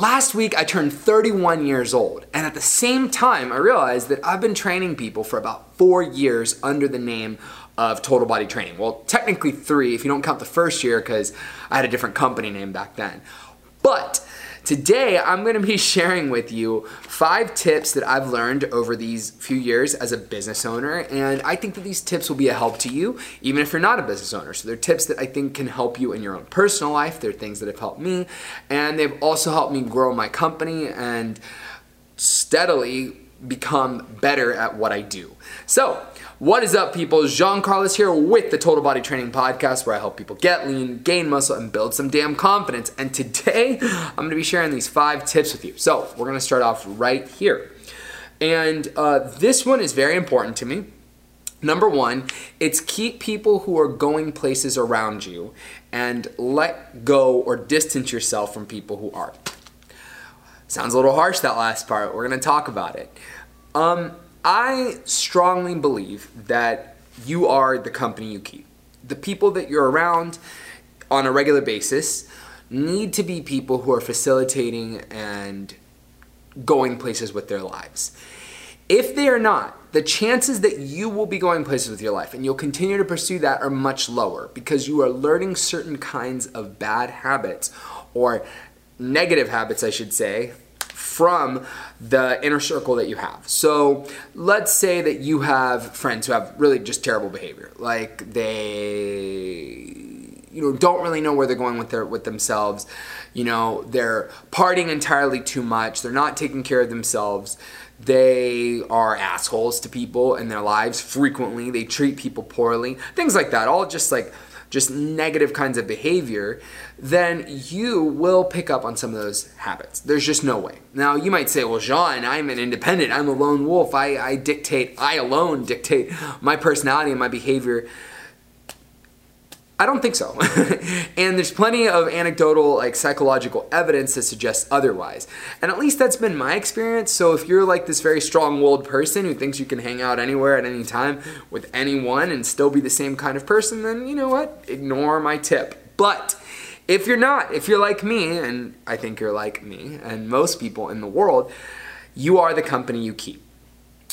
last week I turned 31 years old, and at the same time, I realized that I've been training people for about four years under the name of Total Body Training. Well, technically three if you don't count the first year because I had a different company name back then. But Today, I'm going to be sharing with you five tips that I've learned over these few years as a business owner, and I think that these tips will be a help to you, even if you're not a business owner. So, they're tips that I think can help you in your own personal life. They're things that have helped me, and they've also helped me grow my company and steadily become better at what I do. So, what is up, people? Jean Carlos here with the Total Body Training Podcast, where I help people get lean, gain muscle, and build some damn confidence. And today, I'm going to be sharing these five tips with you. So, we're going to start off right here. And uh, this one is very important to me. Number one, it's keep people who are going places around you and let go or distance yourself from people who aren't. Sounds a little harsh, that last part. We're going to talk about it. Um, I strongly believe that you are the company you keep. The people that you're around on a regular basis need to be people who are facilitating and going places with their lives. If they are not, the chances that you will be going places with your life and you'll continue to pursue that are much lower because you are learning certain kinds of bad habits or negative habits, I should say, from the inner circle that you have. So let's say that you have friends who have really just terrible behavior. Like they you know don't really know where they're going with their with themselves. You know, they're partying entirely too much. They're not taking care of themselves. They are assholes to people in their lives frequently. They treat people poorly. Things like that. All just like just negative kinds of behavior, then you will pick up on some of those habits. There's just no way. Now, you might say, well, Jean, I'm an independent, I'm a lone wolf, I, I dictate, I alone dictate my personality and my behavior. I don't think so. and there's plenty of anecdotal, like psychological evidence that suggests otherwise. And at least that's been my experience. So if you're like this very strong willed person who thinks you can hang out anywhere at any time with anyone and still be the same kind of person, then you know what? Ignore my tip. But if you're not, if you're like me, and I think you're like me and most people in the world, you are the company you keep.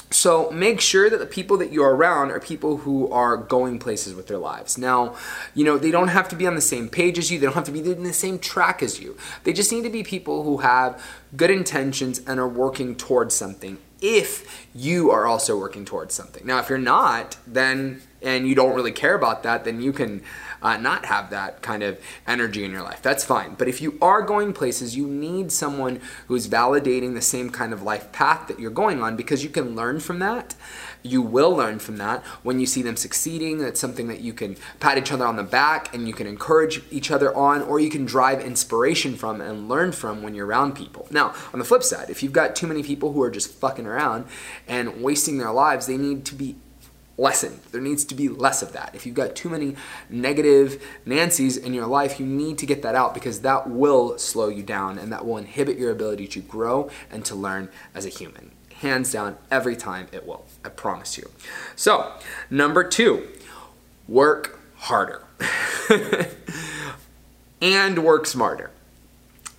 So make sure that the people that you're around are people who are going places with their lives. Now, you know, they don't have to be on the same page as you, they don't have to be in the same track as you. They just need to be people who have good intentions and are working towards something if you are also working towards something. Now, if you're not, then and you don't really care about that, then you can uh, not have that kind of energy in your life. That's fine. But if you are going places, you need someone who's validating the same kind of life path that you're going on because you can learn from that. You will learn from that when you see them succeeding. That's something that you can pat each other on the back and you can encourage each other on, or you can drive inspiration from and learn from when you're around people. Now, on the flip side, if you've got too many people who are just fucking around and wasting their lives, they need to be lessened. There needs to be less of that. If you've got too many negative Nancy's in your life, you need to get that out because that will slow you down and that will inhibit your ability to grow and to learn as a human. Hands down, every time it will. I promise you. So, number two, work harder and work smarter.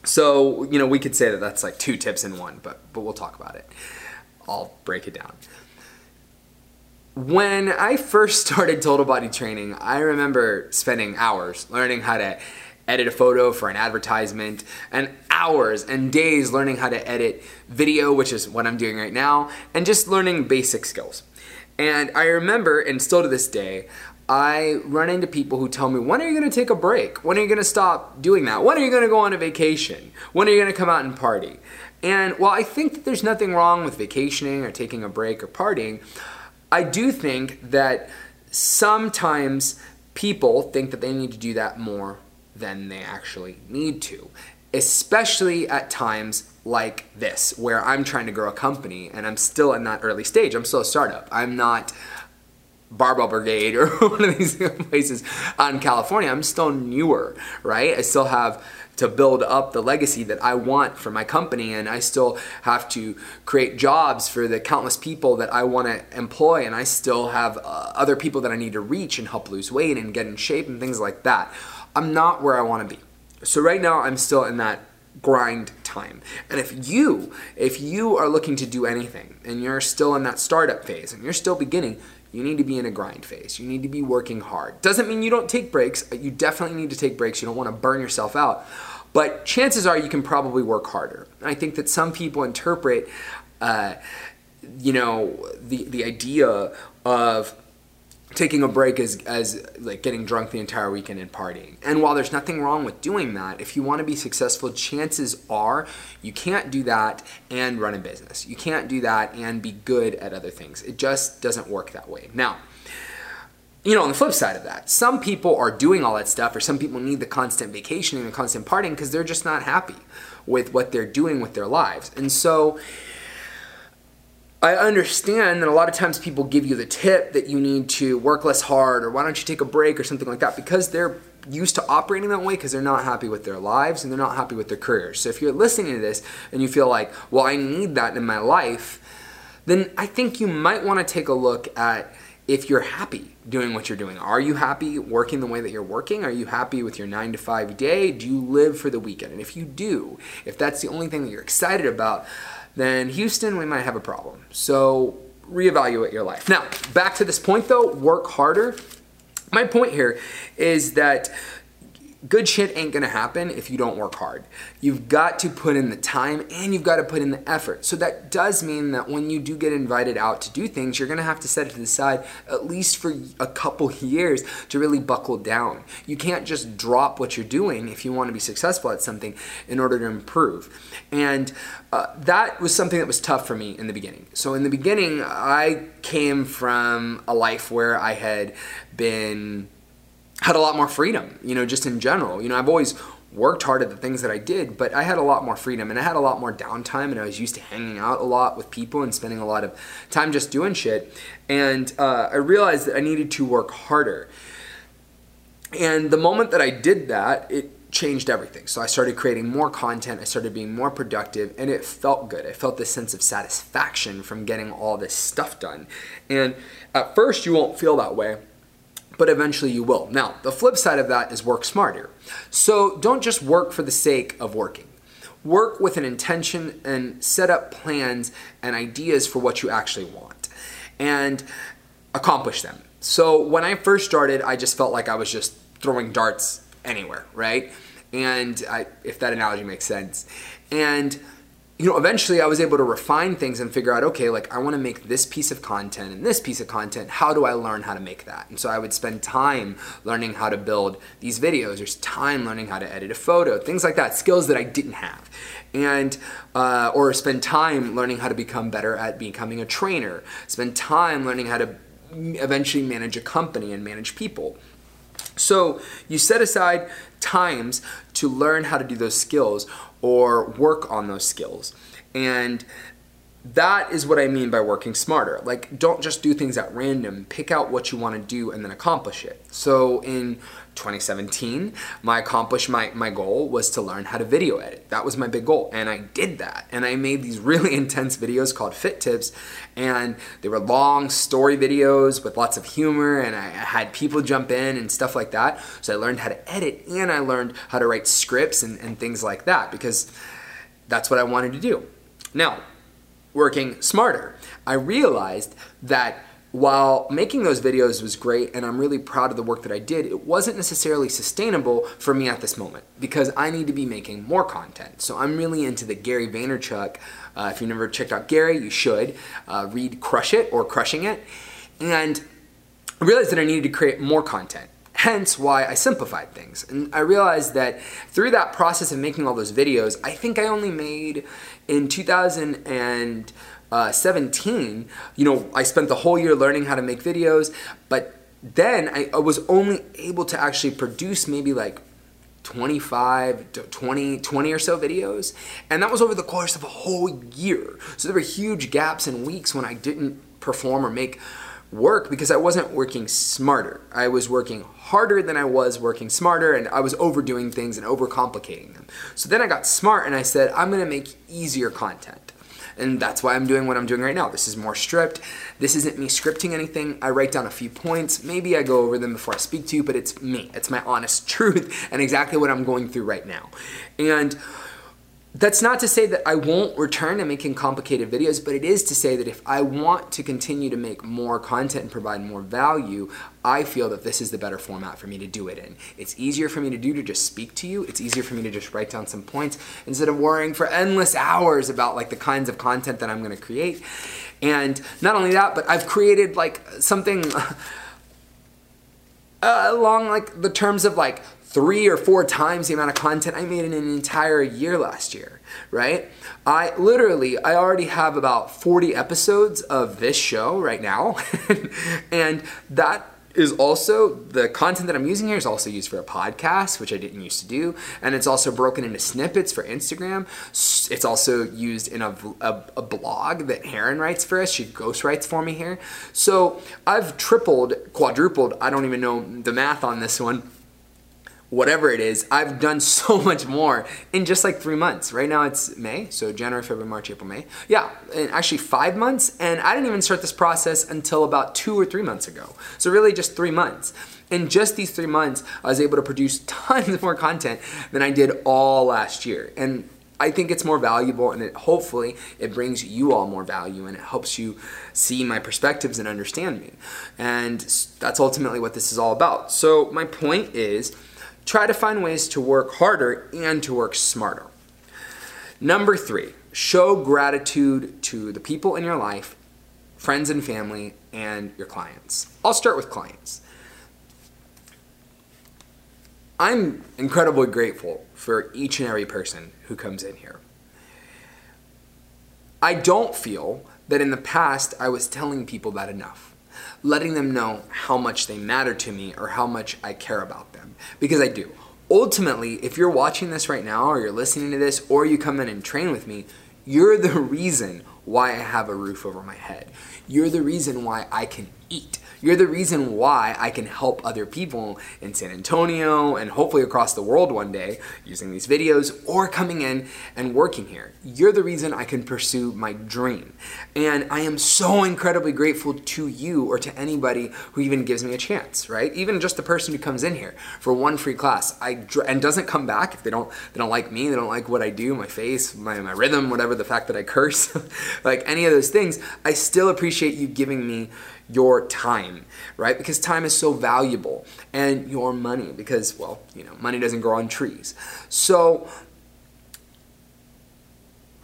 So, you know, we could say that that's like two tips in one, but but we'll talk about it. I'll break it down. When I first started total body training, I remember spending hours learning how to edit a photo for an advertisement and hours and days learning how to edit video, which is what I'm doing right now, and just learning basic skills. And I remember, and still to this day, I run into people who tell me, when are you to take a break? When are you to stop doing that? When are you to go on a vacation? When are you to come out and party? And while I think that there's nothing wrong with vacationing or taking a break or partying, I do think that sometimes people think that they need to do that more than they actually need to, especially at times like this, where I'm trying to grow a company and I'm still in that early stage. I'm still a startup. I'm not Barbell Brigade or one of these places on California. I'm still newer, right? I still have to build up the legacy that I want for my company, and I still have to create jobs for the countless people that I want to employ, and I still have uh, other people that I need to reach and help lose weight and get in shape and things like that. I'm not where I want to be. So right now, I'm still in that grind time. And if you, if you are looking to do anything and you're still in that startup phase and you're still beginning, you need to be in a grind phase. You need to be working hard. Doesn't mean you don't take breaks. You definitely need to take breaks. You don't want to burn yourself out. But chances are you can probably work harder. I think that some people interpret, uh, you know, the, the idea of taking a break as, as like getting drunk the entire weekend and partying. And while there's nothing wrong with doing that, if you want to be successful, chances are you can't do that and run a business. You can't do that and be good at other things. It just doesn't work that way. Now, you know, on the flip side of that, some people are doing all that stuff, or some people need the constant vacationing and the constant partying because they're just not happy with what they're doing with their lives. And so, I understand that a lot of times people give you the tip that you need to work less hard or why don't you take a break or something like that because they're used to operating that way because they're not happy with their lives and they're not happy with their careers. So if you're listening to this and you feel like, well, I need that in my life, then I think you might want to take a look at if you're happy doing what you're doing. Are you happy working the way that you're working? Are you happy with your nine to five day? Do you live for the weekend? And if you do, if that's the only thing that you're excited about, then Houston, we might have a problem. So reevaluate your life. Now, back to this point though, work harder. My point here is that good shit ain't gonna happen if you don't work hard. You've got to put in the time and you've got to put in the effort. So that does mean that when you do get invited out to do things, you're gonna have to set it to the side at least for a couple years to really buckle down. You can't just drop what you're doing if you wanna be successful at something in order to improve. And uh, that was something that was tough for me in the beginning. So in the beginning, I came from a life where I had been had a lot more freedom, you know, just in general. You know, I've always worked hard at the things that I did, but I had a lot more freedom and I had a lot more downtime and I was used to hanging out a lot with people and spending a lot of time just doing shit. And uh, I realized that I needed to work harder. And the moment that I did that, it changed everything. So I started creating more content, I started being more productive, and it felt good. I felt this sense of satisfaction from getting all this stuff done. And at first, you won't feel that way but eventually you will. Now, the flip side of that is work smarter. So don't just work for the sake of working. Work with an intention and set up plans and ideas for what you actually want and accomplish them. So when I first started, I just felt like I was just throwing darts anywhere, right? And I, if that analogy makes sense. And you know, eventually I was able to refine things and figure out, okay, like I want to make this piece of content and this piece of content. How do I learn how to make that? And so I would spend time learning how to build these videos. There's time learning how to edit a photo, things like that, skills that I didn't have. And, uh, or spend time learning how to become better at becoming a trainer, spend time learning how to eventually manage a company and manage people. So you set aside times to learn how to do those skills or work on those skills. And that is what I mean by working smarter. Like, don't just do things at random. Pick out what you want to do and then accomplish it. So in 2017, my accomplish my, my goal was to learn how to video edit. That was my big goal. And I did that. And I made these really intense videos called Fit Tips. And they were long story videos with lots of humor. And I had people jump in and stuff like that. So I learned how to edit and I learned how to write scripts and, and things like that because that's what I wanted to do. Now, working smarter, I realized that while making those videos was great and I'm really proud of the work that I did, it wasn't necessarily sustainable for me at this moment because I need to be making more content. So I'm really into the Gary Vaynerchuk. Uh, if you've never checked out Gary, you should uh, read Crush It or Crushing It. And I realized that I needed to create more content. Hence why I simplified things. And I realized that through that process of making all those videos, I think I only made in Uh, 2017, you know, I spent the whole year learning how to make videos, but then I, I was only able to actually produce maybe like 25 to 20 20 or so videos and that was over the course of a whole year so there were huge gaps in weeks when i didn't perform or make work because I wasn't working smarter. I was working harder than I was working smarter and I was overdoing things and overcomplicating them. So then I got smart and I said, I'm gonna make easier content. And that's why I'm doing what I'm doing right now. This is more stripped. This isn't me scripting anything. I write down a few points. Maybe I go over them before I speak to you, but it's me. It's my honest truth and exactly what I'm going through right now. And that's not to say that I won't return to making complicated videos, but it is to say that if I want to continue to make more content and provide more value, I feel that this is the better format for me to do it in. It's easier for me to do to just speak to you. It's easier for me to just write down some points instead of worrying for endless hours about like the kinds of content that I'm going to create. And not only that, but I've created like something uh, along like the terms of like three or four times the amount of content I made in an entire year last year, right? I literally, I already have about 40 episodes of this show right now. and that is also the content that I'm using here is also used for a podcast, which I didn't used to do, and it's also broken into snippets for Instagram. It's also used in a, a, a blog that Heron writes for us. She ghost writes for me here. So I've tripled, quadrupled. I don't even know the math on this one whatever it is, I've done so much more in just like three months. Right now it's May, so January, February, March, April, May. Yeah, in actually five months, and I didn't even start this process until about two or three months ago. So really just three months. In just these three months, I was able to produce tons more content than I did all last year. And I think it's more valuable and it hopefully it brings you all more value and it helps you see my perspectives and understand me. And that's ultimately what this is all about. So my point is try to find ways to work harder and to work smarter. Number three, show gratitude to the people in your life, friends and family, and your clients. I'll start with clients. I'm incredibly grateful for each and every person who comes in here. I don't feel that in the past I was telling people that enough letting them know how much they matter to me or how much I care about them. Because I do. Ultimately, if you're watching this right now or you're listening to this or you come in and train with me, you're the reason why I have a roof over my head. You're the reason why I can eat. You're the reason why I can help other people in San Antonio and hopefully across the world one day using these videos or coming in and working here. You're the reason I can pursue my dream. And I am so incredibly grateful to you or to anybody who even gives me a chance, right? Even just the person who comes in here for one free class I and doesn't come back if they don't they don't like me, they don't like what I do, my face, my, my rhythm, whatever, the fact that I curse, like any of those things, I still appreciate you giving me your time, right? Because time is so valuable and your money because, well, you know, money doesn't grow on trees. So,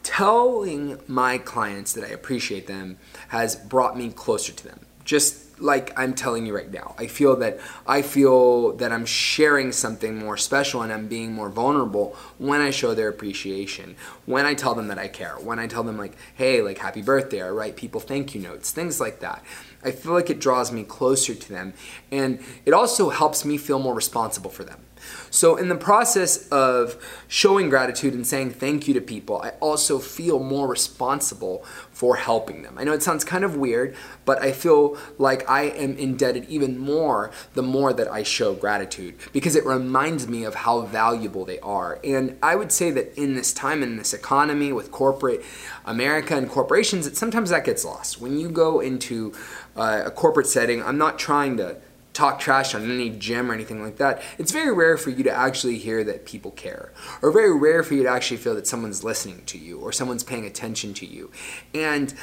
telling my clients that I appreciate them has brought me closer to them. Just like I'm telling you right now. I feel that I feel that I'm sharing something more special and I'm being more vulnerable when I show their appreciation. When I tell them that I care. When I tell them like, "Hey, like happy birthday," I write people thank you notes, things like that. I feel like it draws me closer to them and it also helps me feel more responsible for them. So, in the process of showing gratitude and saying thank you to people, I also feel more responsible for helping them. I know it sounds kind of weird, but I feel like I am indebted even more the more that I show gratitude because it reminds me of how valuable they are. And I would say that in this time, in this economy with corporate America and corporations, that sometimes that gets lost. When you go into uh, a corporate setting, I'm not trying to talk trash on any gym or anything like that, it's very rare for you to actually hear that people care. Or very rare for you to actually feel that someone's listening to you or someone's paying attention to you. And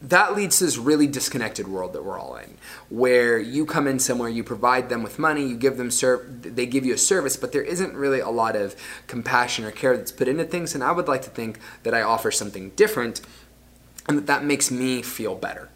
that leads to this really disconnected world that we're all in, where you come in somewhere, you provide them with money, you give them serve, they give you a service, but there isn't really a lot of compassion or care that's put into things. And I would like to think that I offer something different, and that that makes me feel better,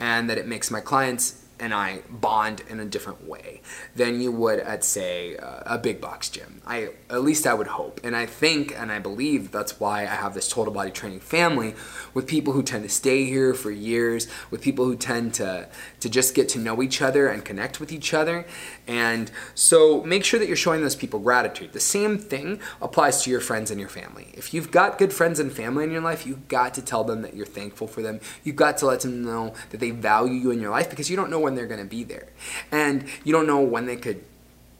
and that it makes my clients and I bond in a different way than you would at, say, uh, a big box gym. I at least I would hope, and I think and I believe that's why I have this total body training family with people who tend to stay here for years, with people who tend to to just get to know each other and connect with each other, and so make sure that you're showing those people gratitude. The same thing applies to your friends and your family. If you've got good friends and family in your life, you've got to tell them that you're thankful for them. You've got to let them know that they value you in your life because you don't know when they're going to be there. And you don't know when they could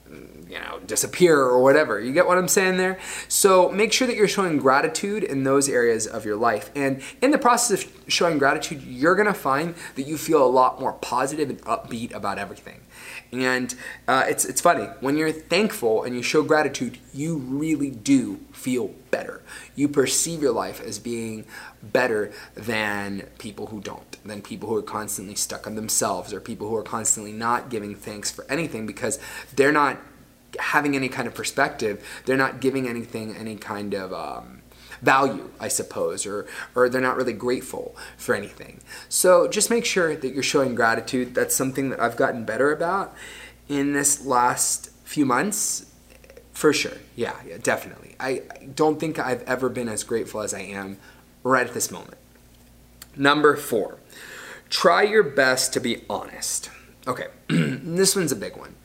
mm, you know, disappear or whatever. You get what I'm saying there? So make sure that you're showing gratitude in those areas of your life. And in the process of showing gratitude, you're gonna find that you feel a lot more positive and upbeat about everything. And uh, it's, it's funny, when you're thankful and you show gratitude, you really do feel better. You perceive your life as being better than people who don't, than people who are constantly stuck on themselves or people who are constantly not giving thanks for anything because they're not having any kind of perspective. They're not giving anything any kind of. Um, value, I suppose, or, or they're not really grateful for anything. So just make sure that you're showing gratitude. That's something that I've gotten better about in this last few months. For sure. Yeah, yeah, definitely. I, I don't think I've ever been as grateful as I am right at this moment. Number four, try your best to be honest. Okay, this one's a big one.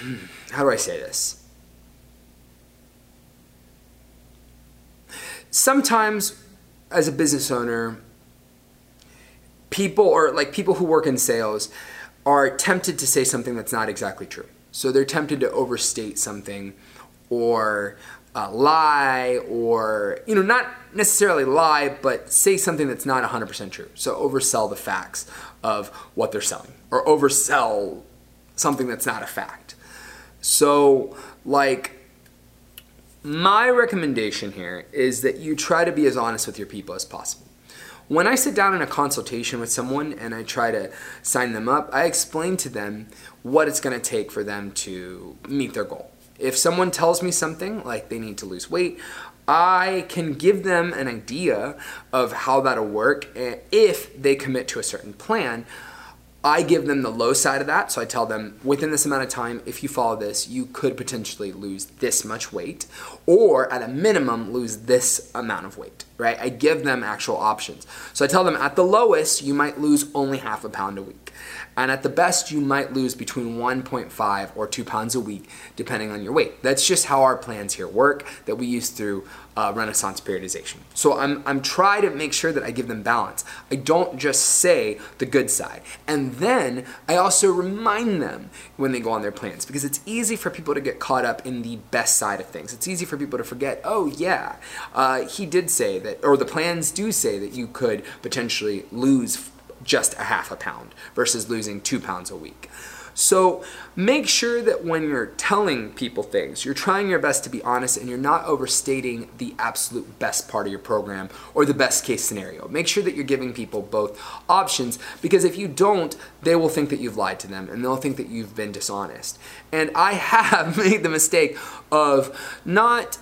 Hmm, how do I say this? Sometimes, as a business owner, people or like people who work in sales are tempted to say something that's not exactly true. So they're tempted to overstate something or uh, lie or, you know, not necessarily lie, but say something that's not 100% true. So oversell the facts of what they're selling or oversell something that's not a fact. So, like, my recommendation here is that you try to be as honest with your people as possible. When I sit down in a consultation with someone and I try to sign them up, I explain to them what it's going to take for them to meet their goal. If someone tells me something like they need to lose weight, I can give them an idea of how that'll work eh, if they commit to a certain plan. I give them the low side of that. So I tell them within this amount of time, if you follow this, you could potentially lose this much weight, or at a minimum, lose this amount of weight, right? I give them actual options. So I tell them at the lowest, you might lose only half a pound a week. And at the best, you might lose between 1.5 or 2 pounds a week, depending on your weight. That's just how our plans here work that we use through uh, Renaissance periodization. So I'm, I'm trying to make sure that I give them balance. I don't just say the good side. And then I also remind them when they go on their plans because it's easy for people to get caught up in the best side of things. It's easy for people to forget, oh, yeah, uh, he did say that, or the plans do say that you could potentially lose just a half a pound versus losing two pounds a week. So make sure that when you're telling people things, you're trying your best to be honest and you're not overstating the absolute best part of your program or the best case scenario. Make sure that you're giving people both options because if you don't, they will think that you've lied to them and they'll think that you've been dishonest. And I have made the mistake of not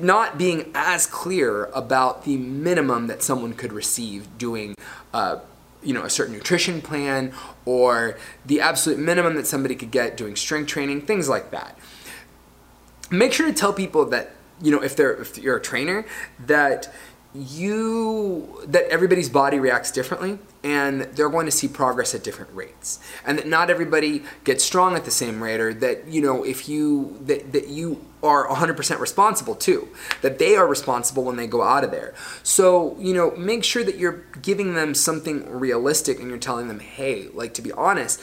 not being as clear about the minimum that someone could receive doing uh, you know a certain nutrition plan or the absolute minimum that somebody could get doing strength training things like that. Make sure to tell people that you know if they're if you're a trainer that you that everybody's body reacts differently and they're going to see progress at different rates. And that not everybody gets strong at the same rate or that you know if you that, that you are 100% responsible too that they are responsible when they go out of there. So you know make sure that you're giving them something realistic and you're telling them hey like to be honest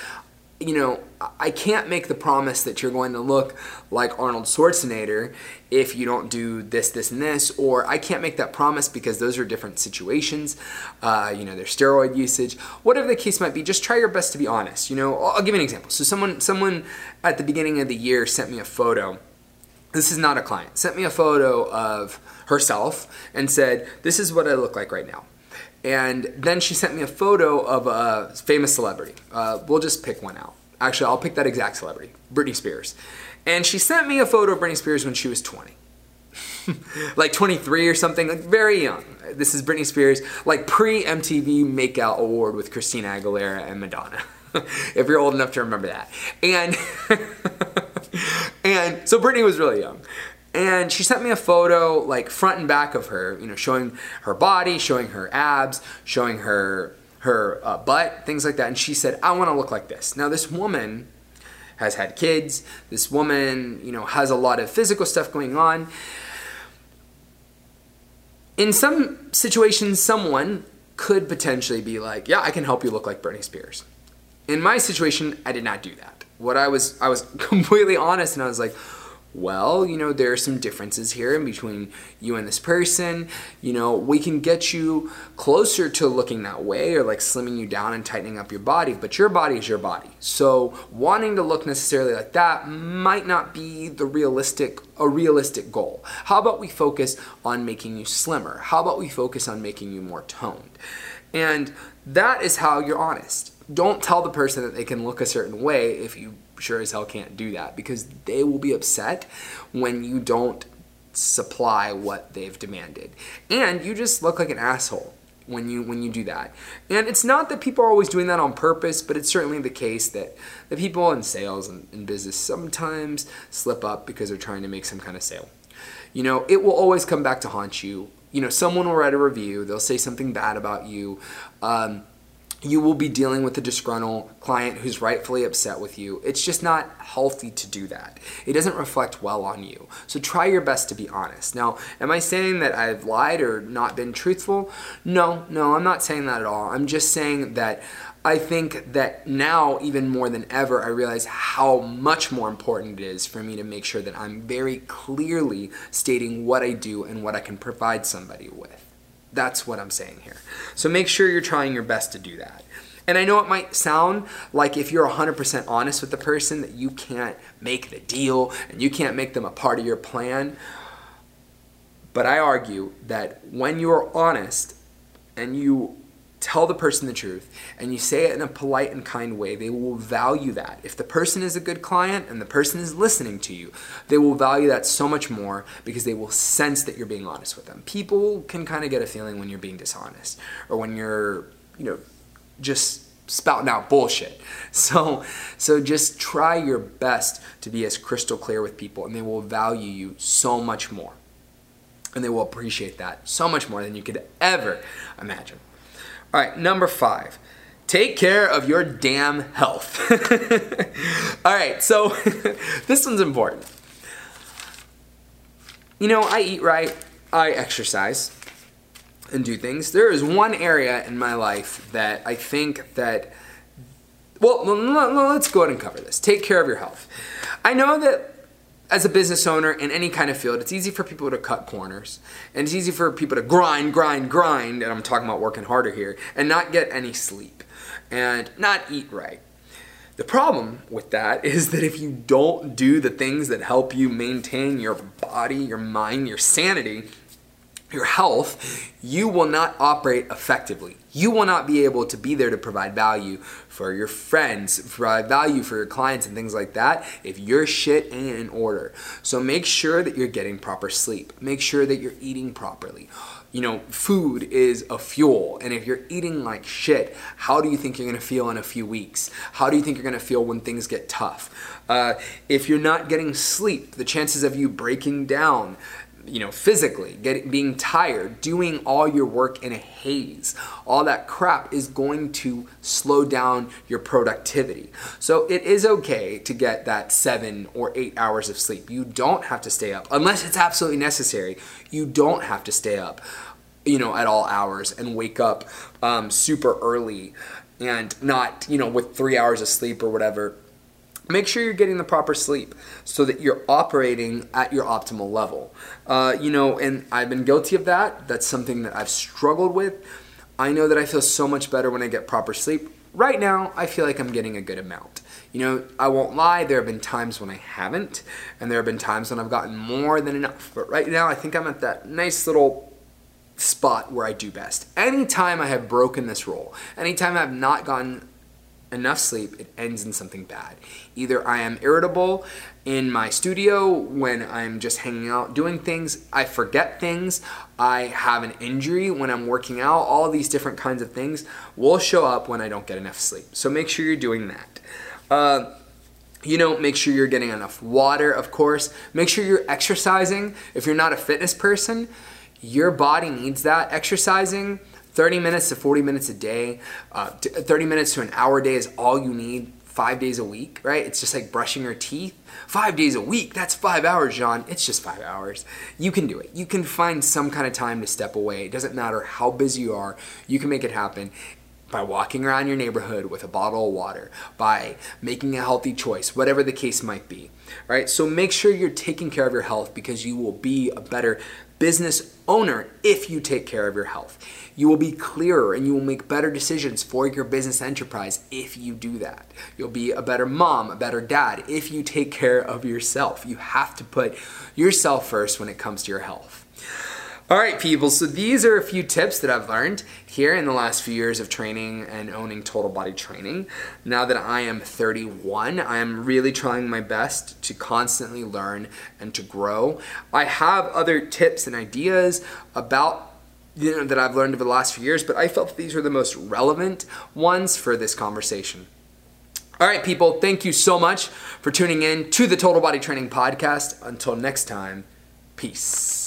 you know, I can't make the promise that you're going to look like Arnold Schwarzenegger if you don't do this, this, and this, or I can't make that promise because those are different situations. Uh, you know, there's steroid usage, whatever the case might be. Just try your best to be honest. You know, I'll give an example. So someone, someone at the beginning of the year sent me a photo. This is not a client. Sent me a photo of herself and said, "This is what I look like right now." And then she sent me a photo of a famous celebrity. Uh, we'll just pick one out. Actually, I'll pick that exact celebrity, Britney Spears. And she sent me a photo of Britney Spears when she was 20. like 23 or something, like very young. This is Britney Spears, like pre MTV Makeout Award with Christina Aguilera and Madonna. if you're old enough to remember that. And and so Britney was really young. And she sent me a photo, like front and back of her, you know, showing her body, showing her abs, showing her her uh, butt, things like that. And she said, "I want to look like this." Now, this woman has had kids. This woman, you know, has a lot of physical stuff going on. In some situations, someone could potentially be like, "Yeah, I can help you look like Britney Spears." In my situation, I did not do that. What I was, I was completely honest, and I was like well, you know, there are some differences here in between you and this person. You know, we can get you closer to looking that way or like slimming you down and tightening up your body, but your body is your body. So, wanting to look necessarily like that might not be the realistic a realistic goal. How about we focus on making you slimmer? How about we focus on making you more toned? And that is how you're honest. Don't tell the person that they can look a certain way if you sure as hell can't do that because they will be upset when you don't supply what they've demanded. And you just look like an asshole when you when you do that. And it's not that people are always doing that on purpose, but it's certainly the case that the people in sales and in business sometimes slip up because they're trying to make some kind of sale. You know, it will always come back to haunt you. You know, someone will write a review, they'll say something bad about you. Um, you will be dealing with a disgruntled client who's rightfully upset with you. It's just not healthy to do that. It doesn't reflect well on you. So try your best to be honest. Now, am I saying that I've lied or not been truthful? No, no, I'm not saying that at all. I'm just saying that I think that now, even more than ever, I realize how much more important it is for me to make sure that I'm very clearly stating what I do and what I can provide somebody with. That's what I'm saying here. So make sure you're trying your best to do that. And I know it might sound like if you're 100% honest with the person that you can't make the deal and you can't make them a part of your plan. But I argue that when you're honest and you tell the person the truth and you say it in a polite and kind way, they will value that. If the person is a good client and the person is listening to you, they will value that so much more because they will sense that you're being honest with them. People can kind of get a feeling when you're being dishonest or when you're, you know, just spouting out bullshit. So so just try your best to be as crystal clear with people and they will value you so much more. And they will appreciate that so much more than you could ever imagine. All right, number five. Take care of your damn health. All right, so this one's important. You know, I eat right, I exercise and do things. There is one area in my life that I think that well, let's go ahead and cover this. Take care of your health. I know that as a business owner in any kind of field, it's easy for people to cut corners. And it's easy for people to grind, grind, grind, and I'm talking about working harder here, and not get any sleep and not eat right. The problem with that is that if you don't do the things that help you maintain your body, your mind, your sanity, your health, you will not operate effectively. You will not be able to be there to provide value for your friends, provide value for your clients and things like that if your shit ain't in order. So make sure that you're getting proper sleep. Make sure that you're eating properly. You know, food is a fuel, and if you're eating like shit, how do you think you're gonna feel in a few weeks? How do you think you're gonna feel when things get tough? Uh, if you're not getting sleep, the chances of you breaking down, you know, physically, getting being tired, doing all your work in a haze, all that crap is going to slow down your productivity. So it is okay to get that seven or eight hours of sleep. You don't have to stay up unless it's absolutely necessary. You don't have to stay up, you know, at all hours and wake up um, super early and not, you know, with three hours of sleep or whatever make sure you're getting the proper sleep so that you're operating at your optimal level. Uh, you know, and I've been guilty of that. That's something that I've struggled with. I know that I feel so much better when I get proper sleep. Right now, I feel like I'm getting a good amount. You know, I won't lie, there have been times when I haven't, and there have been times when I've gotten more than enough. But right now, I think I'm at that nice little spot where I do best. Anytime I have broken this rule, anytime I've not gotten enough sleep, it ends in something bad. Either I am irritable in my studio when I'm just hanging out doing things, I forget things, I have an injury when I'm working out, all these different kinds of things will show up when I don't get enough sleep. So make sure you're doing that. Uh, you know, make sure you're getting enough water, of course. Make sure you're exercising. If you're not a fitness person, your body needs that. Exercising 30 minutes to 40 minutes a day, uh, 30 minutes to an hour a day is all you need five days a week, right? It's just like brushing your teeth. Five days a week, that's five hours, John. It's just five hours. You can do it. You can find some kind of time to step away. It doesn't matter how busy you are, you can make it happen. by walking around your neighborhood with a bottle of water, by making a healthy choice, whatever the case might be. Right, so make sure you're taking care of your health because you will be a better business owner if you take care of your health. You will be clearer and you will make better decisions for your business enterprise if you do that. You'll be a better mom, a better dad if you take care of yourself. You have to put yourself first when it comes to your health. All right, people, so these are a few tips that I've learned here in the last few years of training and owning total body training. Now that I am 31, I am really trying my best to constantly learn and to grow. I have other tips and ideas about you know, that I've learned over the last few years, but I felt that these were the most relevant ones for this conversation. All right, people, thank you so much for tuning in to the Total Body Training Podcast. Until next time, peace.